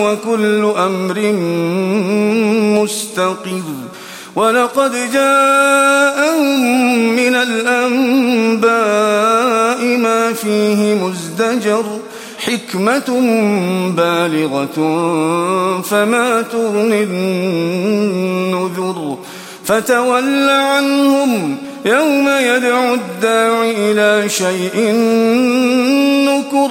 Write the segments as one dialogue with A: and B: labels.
A: وكل أمر مستقر. ولقد جاءهم من الأنباء ما فيه مزدجر. حكمة بالغة فما تغني النذر. فتول عنهم يوم يدعو الداع إلى شيء نكر.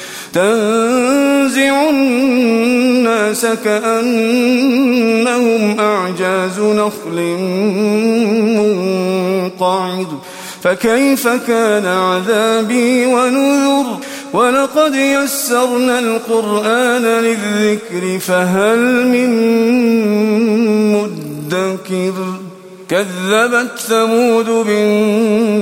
A: تنزع الناس كأنهم أعجاز نخل منقعر فكيف كان عذابي ونذر؟ ولقد يسرنا القرآن للذكر فهل من مدكر؟ كذبت ثمود بالنذر.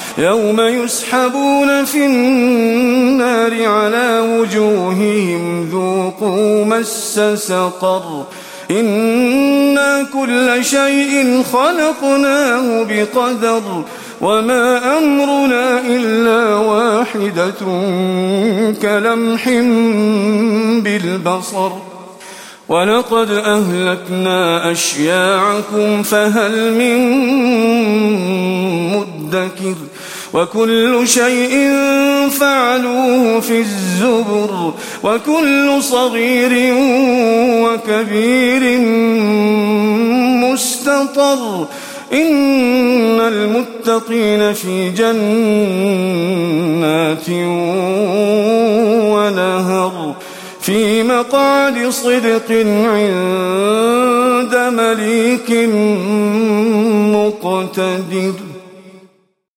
A: يوم يسحبون في النار على وجوههم ذوقوا مس سقر. إنا كل شيء خلقناه بقدر وما أمرنا إلا واحدة كلمح بالبصر. ولقد أهلكنا أشياعكم فهل من مدكر وكل شيء فعلوه في الزبر وكل صغير وكبير مستطر. إن المتقين في جنات ونهر. في مقعد صدق عند مليك مقتدر.